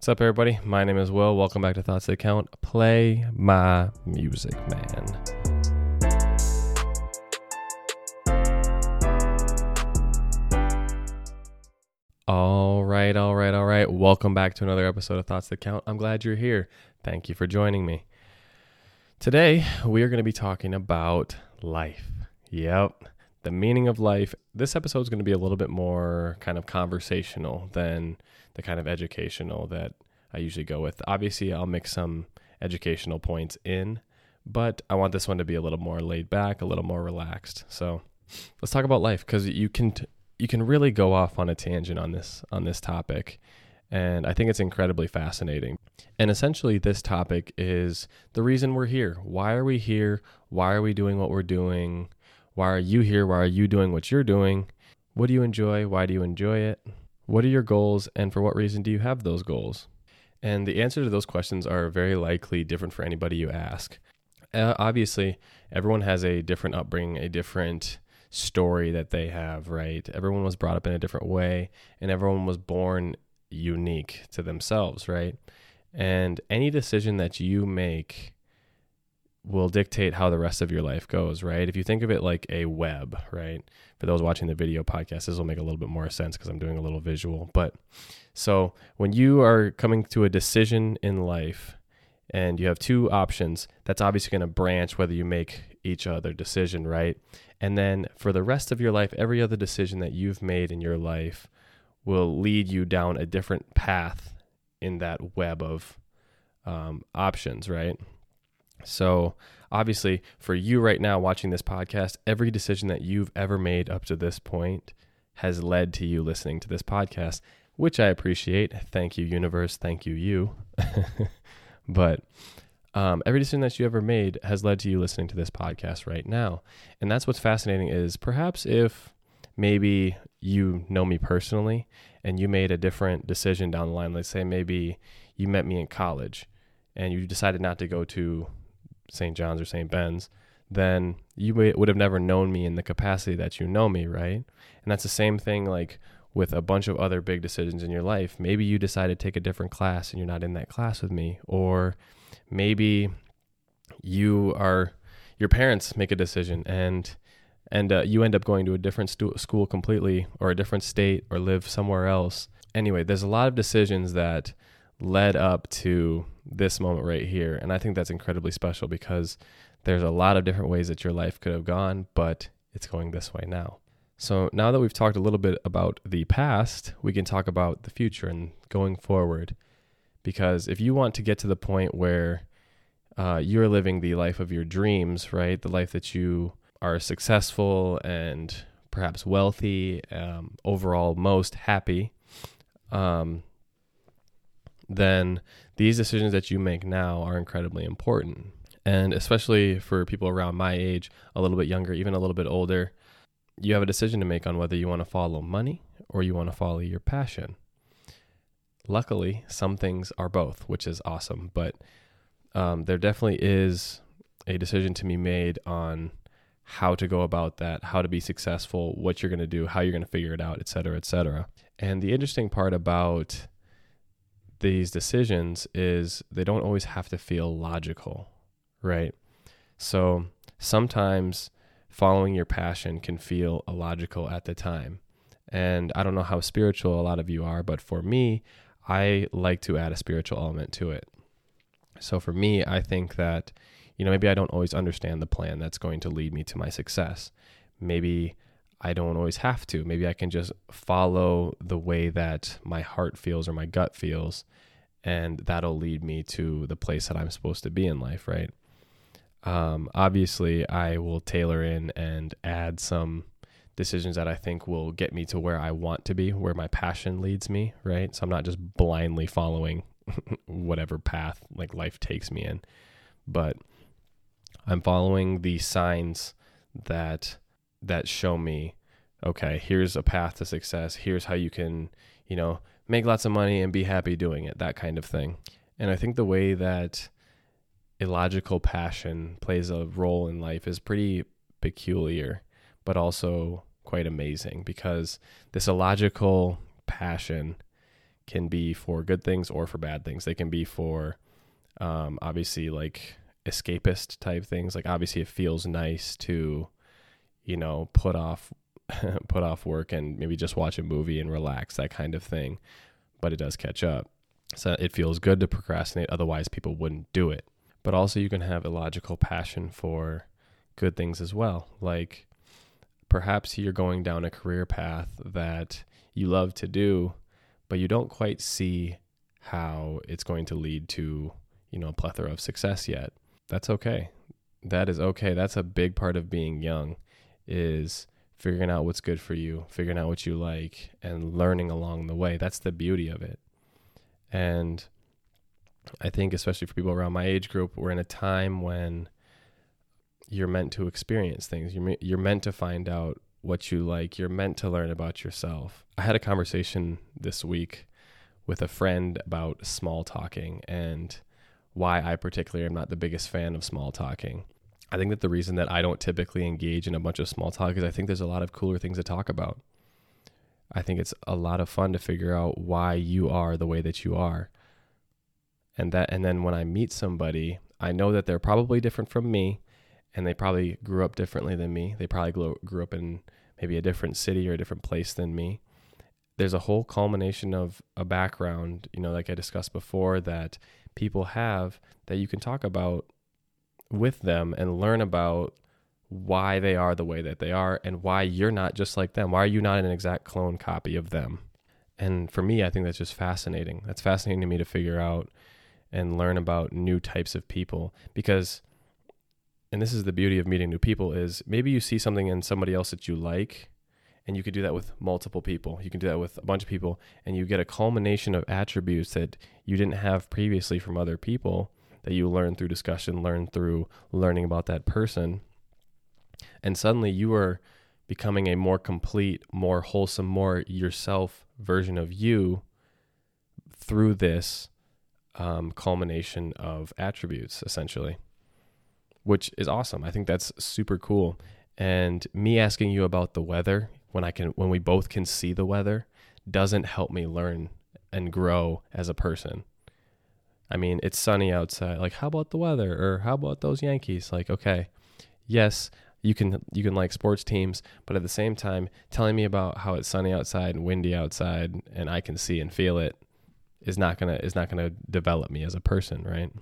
What's up, everybody? My name is Will. Welcome back to Thoughts That Count. Play my music, man. All right, all right, all right. Welcome back to another episode of Thoughts That Count. I'm glad you're here. Thank you for joining me. Today, we are going to be talking about life. Yep, the meaning of life. This episode is going to be a little bit more kind of conversational than the kind of educational that I usually go with. Obviously, I'll mix some educational points in, but I want this one to be a little more laid back, a little more relaxed. So, let's talk about life because you can t- you can really go off on a tangent on this on this topic, and I think it's incredibly fascinating. And essentially, this topic is the reason we're here. Why are we here? Why are we doing what we're doing? Why are you here? Why are you doing what you're doing? What do you enjoy? Why do you enjoy it? What are your goals? And for what reason do you have those goals? And the answer to those questions are very likely different for anybody you ask. Uh, obviously, everyone has a different upbringing, a different story that they have, right? Everyone was brought up in a different way, and everyone was born unique to themselves, right? And any decision that you make will dictate how the rest of your life goes, right? If you think of it like a web, right? For those watching the video podcast, this will make a little bit more sense because I'm doing a little visual. But so when you are coming to a decision in life and you have two options, that's obviously going to branch whether you make each other decision, right? And then for the rest of your life, every other decision that you've made in your life will lead you down a different path in that web of um, options, right? So, obviously, for you right now watching this podcast, every decision that you've ever made up to this point has led to you listening to this podcast, which I appreciate. Thank you, universe. Thank you, you. but um, every decision that you ever made has led to you listening to this podcast right now. And that's what's fascinating is perhaps if maybe you know me personally and you made a different decision down the line, let's say maybe you met me in college and you decided not to go to St. John's or St. Ben's, then you would have never known me in the capacity that you know me, right? And that's the same thing like with a bunch of other big decisions in your life. Maybe you decide to take a different class and you're not in that class with me, or maybe you are your parents make a decision and and uh, you end up going to a different stu- school completely or a different state or live somewhere else. Anyway, there's a lot of decisions that led up to this moment right here. And I think that's incredibly special because there's a lot of different ways that your life could have gone, but it's going this way now. So now that we've talked a little bit about the past, we can talk about the future and going forward. Because if you want to get to the point where uh, you're living the life of your dreams, right? The life that you are successful and perhaps wealthy, um, overall most happy, um, then these decisions that you make now are incredibly important. And especially for people around my age, a little bit younger, even a little bit older, you have a decision to make on whether you want to follow money or you want to follow your passion. Luckily, some things are both, which is awesome. But um, there definitely is a decision to be made on how to go about that, how to be successful, what you're going to do, how you're going to figure it out, et cetera, et cetera. And the interesting part about these decisions is they don't always have to feel logical, right? So sometimes following your passion can feel illogical at the time. And I don't know how spiritual a lot of you are, but for me, I like to add a spiritual element to it. So for me, I think that, you know, maybe I don't always understand the plan that's going to lead me to my success. Maybe I don't always have to. Maybe I can just follow the way that my heart feels or my gut feels, and that'll lead me to the place that I'm supposed to be in life, right? Um, obviously, I will tailor in and add some decisions that I think will get me to where I want to be, where my passion leads me, right? So I'm not just blindly following whatever path like life takes me in, but I'm following the signs that that show me okay, here's a path to success. Here's how you can, you know, make lots of money and be happy doing it, that kind of thing. And I think the way that illogical passion plays a role in life is pretty peculiar, but also quite amazing because this illogical passion can be for good things or for bad things. They can be for um, obviously like escapist type things. Like obviously it feels nice to, you know, put off put off work and maybe just watch a movie and relax, that kind of thing. But it does catch up. So it feels good to procrastinate, otherwise people wouldn't do it. But also you can have a logical passion for good things as well. Like perhaps you're going down a career path that you love to do, but you don't quite see how it's going to lead to, you know, a plethora of success yet. That's okay. That is okay. That's a big part of being young is figuring out what's good for you, figuring out what you like and learning along the way. That's the beauty of it. And I think especially for people around my age group, we're in a time when you're meant to experience things. You're you're meant to find out what you like. You're meant to learn about yourself. I had a conversation this week with a friend about small talking and why I particularly am not the biggest fan of small talking. I think that the reason that I don't typically engage in a bunch of small talk is I think there's a lot of cooler things to talk about. I think it's a lot of fun to figure out why you are the way that you are. And that and then when I meet somebody, I know that they're probably different from me and they probably grew up differently than me. They probably grew, grew up in maybe a different city or a different place than me. There's a whole culmination of a background, you know, like I discussed before, that people have that you can talk about with them and learn about why they are the way that they are and why you're not just like them. Why are you not an exact clone copy of them? And for me, I think that's just fascinating. That's fascinating to me to figure out and learn about new types of people because and this is the beauty of meeting new people is maybe you see something in somebody else that you like and you could do that with multiple people you can do that with a bunch of people and you get a culmination of attributes that you didn't have previously from other people that you learn through discussion learn through learning about that person and suddenly you are becoming a more complete more wholesome more yourself version of you through this um, culmination of attributes essentially which is awesome. I think that's super cool. And me asking you about the weather when I can when we both can see the weather doesn't help me learn and grow as a person. I mean, it's sunny outside. Like, how about the weather? Or how about those Yankees? Like, okay, yes, you can you can like sports teams, but at the same time, telling me about how it's sunny outside and windy outside, and I can see and feel it, is not gonna is not gonna develop me as a person, right?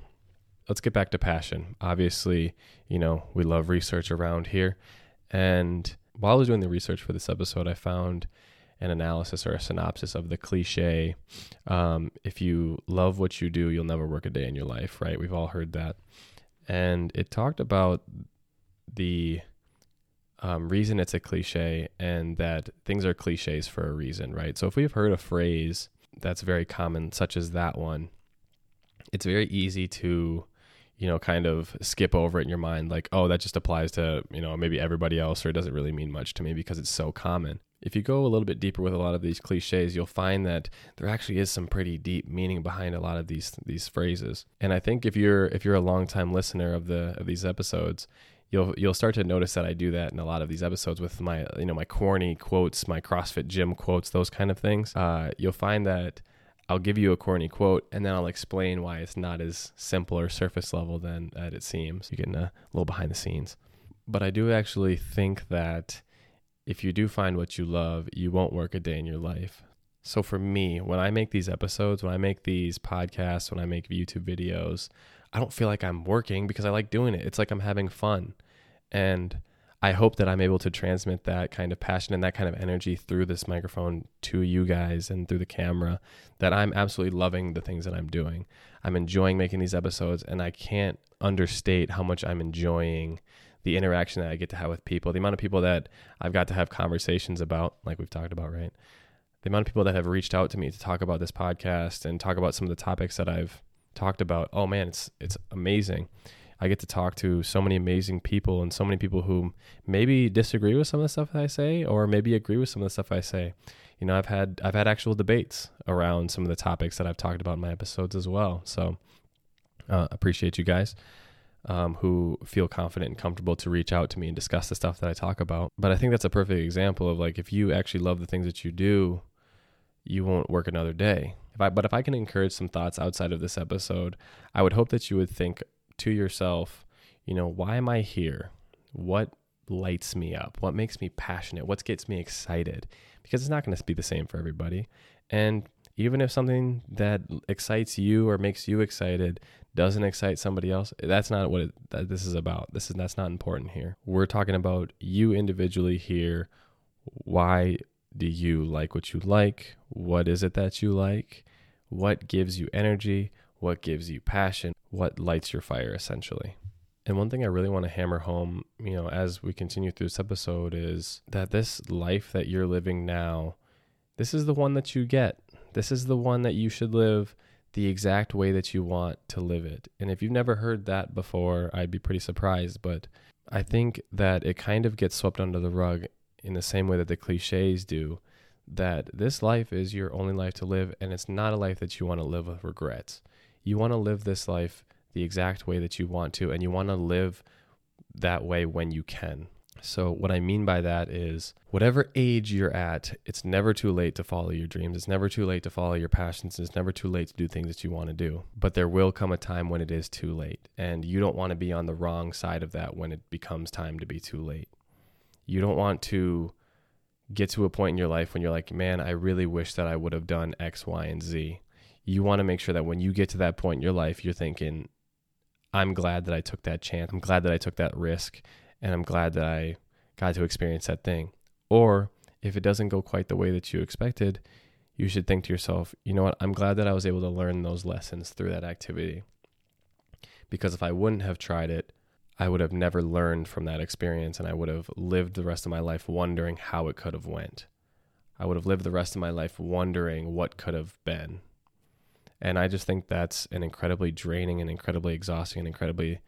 let's get back to passion. Obviously, you know, we love research around here. And while I was doing the research for this episode, I found an analysis or a synopsis of the cliche um, if you love what you do, you'll never work a day in your life, right? We've all heard that. And it talked about the um, reason it's a cliche and that things are cliches for a reason, right? So if we've heard a phrase that's very common, such as that one, it's very easy to you know, kind of skip over it in your mind, like, oh, that just applies to, you know, maybe everybody else, or it doesn't really mean much to me because it's so common. If you go a little bit deeper with a lot of these cliches, you'll find that there actually is some pretty deep meaning behind a lot of these these phrases. And I think if you're if you're a longtime listener of the of these episodes, you'll you'll start to notice that I do that in a lot of these episodes with my you know my corny quotes, my CrossFit gym quotes, those kind of things. Uh, you'll find that I'll give you a corny quote and then I'll explain why it's not as simple or surface level than that it seems. You're getting a little behind the scenes. But I do actually think that if you do find what you love, you won't work a day in your life. So for me, when I make these episodes, when I make these podcasts, when I make YouTube videos, I don't feel like I'm working because I like doing it. It's like I'm having fun. And I hope that I'm able to transmit that kind of passion and that kind of energy through this microphone to you guys and through the camera that I'm absolutely loving the things that I'm doing. I'm enjoying making these episodes and I can't understate how much I'm enjoying the interaction that I get to have with people, the amount of people that I've got to have conversations about, like we've talked about, right? The amount of people that have reached out to me to talk about this podcast and talk about some of the topics that I've talked about. Oh man, it's it's amazing. I get to talk to so many amazing people and so many people who maybe disagree with some of the stuff that I say or maybe agree with some of the stuff I say. You know, I've had I've had actual debates around some of the topics that I've talked about in my episodes as well. So uh, appreciate you guys. Um, who feel confident and comfortable to reach out to me and discuss the stuff that I talk about. But I think that's a perfect example of like if you actually love the things that you do, you won't work another day. If I, but if I can encourage some thoughts outside of this episode, I would hope that you would think to yourself, you know, why am I here? What lights me up? What makes me passionate? What gets me excited? Because it's not going to be the same for everybody. And even if something that excites you or makes you excited doesn't excite somebody else, that's not what it, that this is about. This is that's not important here. We're talking about you individually here. Why do you like what you like? What is it that you like? What gives you energy? What gives you passion? What lights your fire essentially? And one thing I really want to hammer home, you know, as we continue through this episode is that this life that you're living now, this is the one that you get. This is the one that you should live the exact way that you want to live it. And if you've never heard that before, I'd be pretty surprised. But I think that it kind of gets swept under the rug in the same way that the cliches do that this life is your only life to live, and it's not a life that you want to live with regrets. You want to live this life the exact way that you want to, and you want to live that way when you can. So, what I mean by that is whatever age you're at, it's never too late to follow your dreams. It's never too late to follow your passions. It's never too late to do things that you want to do. But there will come a time when it is too late. And you don't want to be on the wrong side of that when it becomes time to be too late. You don't want to get to a point in your life when you're like, man, I really wish that I would have done X, Y, and Z. You want to make sure that when you get to that point in your life, you're thinking, I'm glad that I took that chance. I'm glad that I took that risk. And I'm glad that I got to experience that thing. Or if it doesn't go quite the way that you expected, you should think to yourself, you know what? I'm glad that I was able to learn those lessons through that activity. Because if I wouldn't have tried it, I would have never learned from that experience and I would have lived the rest of my life wondering how it could have went. I would have lived the rest of my life wondering what could have been. And I just think that's an incredibly draining and incredibly exhausting and incredibly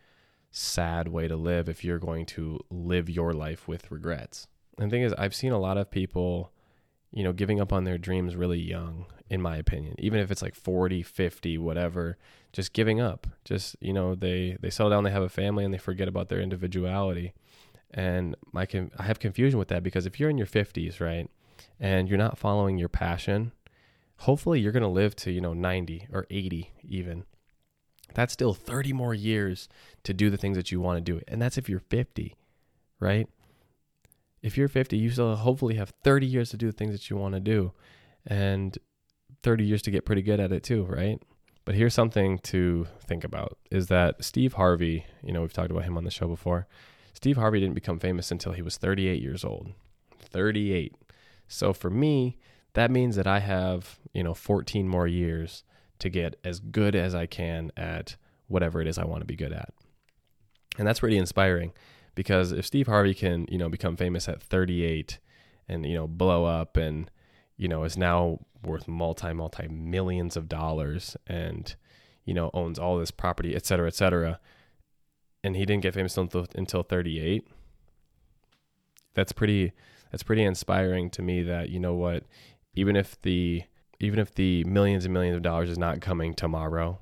sad way to live if you're going to live your life with regrets. And the thing is, I've seen a lot of people, you know, giving up on their dreams really young, in my opinion. Even if it's like 40, 50, whatever, just giving up. Just, you know, they they settle down, they have a family and they forget about their individuality. And my I have confusion with that because if you're in your 50s, right, and you're not following your passion, hopefully you're going to live to, you know, 90 or 80 even. That's still 30 more years to do the things that you want to do. And that's if you're 50, right? If you're 50, you still hopefully have 30 years to do the things that you want to do and 30 years to get pretty good at it too, right? But here's something to think about is that Steve Harvey, you know, we've talked about him on the show before. Steve Harvey didn't become famous until he was 38 years old. 38. So for me, that means that I have, you know, 14 more years to get as good as I can at whatever it is I want to be good at. And that's really inspiring because if Steve Harvey can, you know, become famous at 38 and, you know, blow up and, you know, is now worth multi, multi millions of dollars and, you know, owns all this property, et cetera, et cetera, and he didn't get famous until, until 38, that's pretty, that's pretty inspiring to me that, you know what, even if the even if the millions and millions of dollars is not coming tomorrow,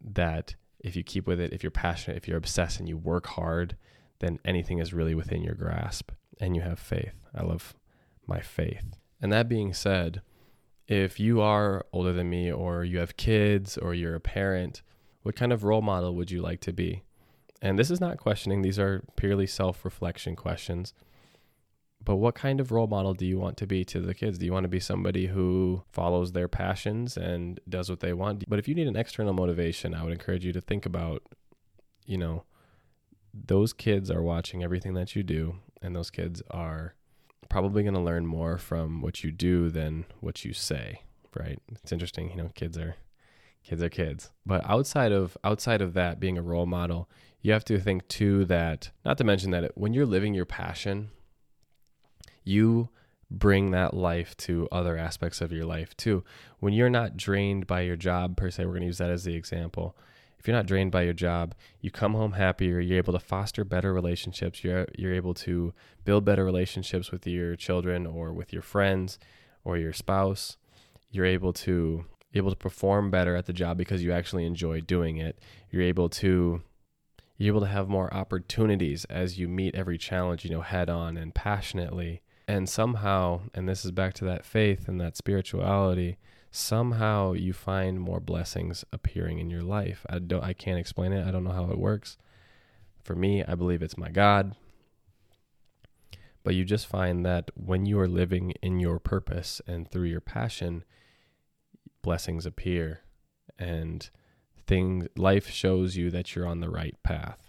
that if you keep with it, if you're passionate, if you're obsessed and you work hard, then anything is really within your grasp and you have faith. I love my faith. And that being said, if you are older than me or you have kids or you're a parent, what kind of role model would you like to be? And this is not questioning, these are purely self reflection questions but what kind of role model do you want to be to the kids? Do you want to be somebody who follows their passions and does what they want? But if you need an external motivation, I would encourage you to think about, you know, those kids are watching everything that you do, and those kids are probably going to learn more from what you do than what you say, right? It's interesting, you know, kids are kids are kids. But outside of outside of that being a role model, you have to think too that not to mention that when you're living your passion, you bring that life to other aspects of your life too. When you're not drained by your job, per se, we're going to use that as the example. If you're not drained by your job, you come home happier. You're able to foster better relationships. You're you're able to build better relationships with your children or with your friends or your spouse. You're able to able to perform better at the job because you actually enjoy doing it. You're able to you're able to have more opportunities as you meet every challenge, you know, head on and passionately And somehow, and this is back to that faith and that spirituality, somehow you find more blessings appearing in your life. I don't I can't explain it. I don't know how it works. For me, I believe it's my God. But you just find that when you are living in your purpose and through your passion, blessings appear and things life shows you that you're on the right path.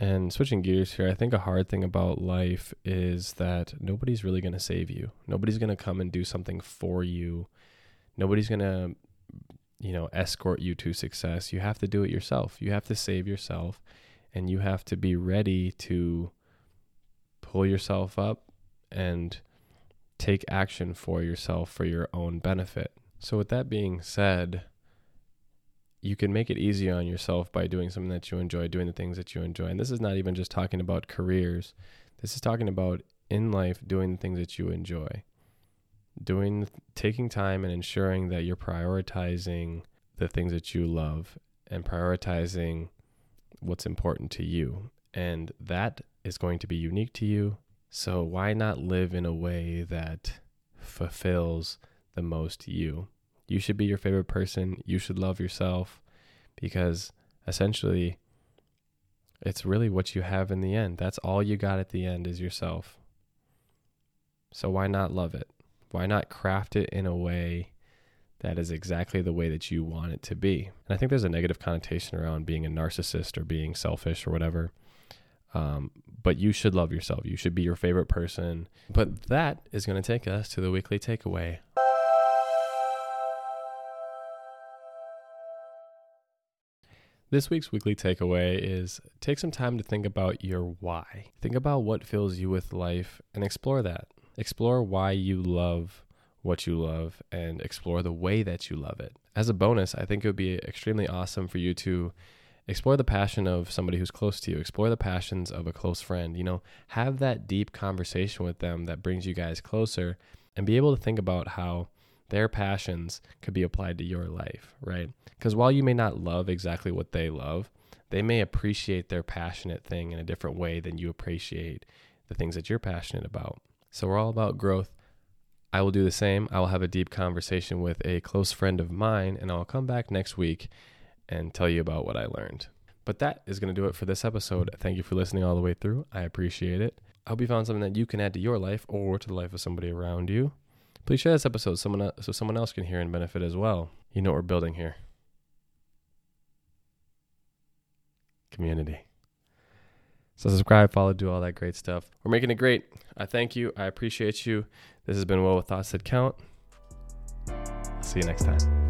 And switching gears here, I think a hard thing about life is that nobody's really going to save you. Nobody's going to come and do something for you. Nobody's going to you know escort you to success. You have to do it yourself. You have to save yourself and you have to be ready to pull yourself up and take action for yourself for your own benefit. So, with that being said, you can make it easy on yourself by doing something that you enjoy, doing the things that you enjoy. And this is not even just talking about careers, this is talking about in life doing the things that you enjoy. Doing, taking time and ensuring that you're prioritizing the things that you love and prioritizing what's important to you. And that is going to be unique to you. So why not live in a way that fulfills the most you? You should be your favorite person. You should love yourself because essentially it's really what you have in the end. That's all you got at the end is yourself. So why not love it? Why not craft it in a way that is exactly the way that you want it to be. And I think there's a negative connotation around being a narcissist or being selfish or whatever. Um, but you should love yourself. You should be your favorite person. But that is going to take us to the weekly takeaway. This week's weekly takeaway is take some time to think about your why. Think about what fills you with life and explore that. Explore why you love what you love and explore the way that you love it. As a bonus, I think it would be extremely awesome for you to explore the passion of somebody who's close to you, explore the passions of a close friend, you know, have that deep conversation with them that brings you guys closer and be able to think about how their passions could be applied to your life, right? Because while you may not love exactly what they love, they may appreciate their passionate thing in a different way than you appreciate the things that you're passionate about. So we're all about growth. I will do the same. I will have a deep conversation with a close friend of mine, and I'll come back next week and tell you about what I learned. But that is going to do it for this episode. Thank you for listening all the way through. I appreciate it. I hope you found something that you can add to your life or to the life of somebody around you. Please share this episode someone so someone else can hear and benefit as well. You know what we're building here. Community. So subscribe, follow, do all that great stuff. We're making it great. I thank you. I appreciate you. This has been Will with Thoughts That Count. I'll see you next time.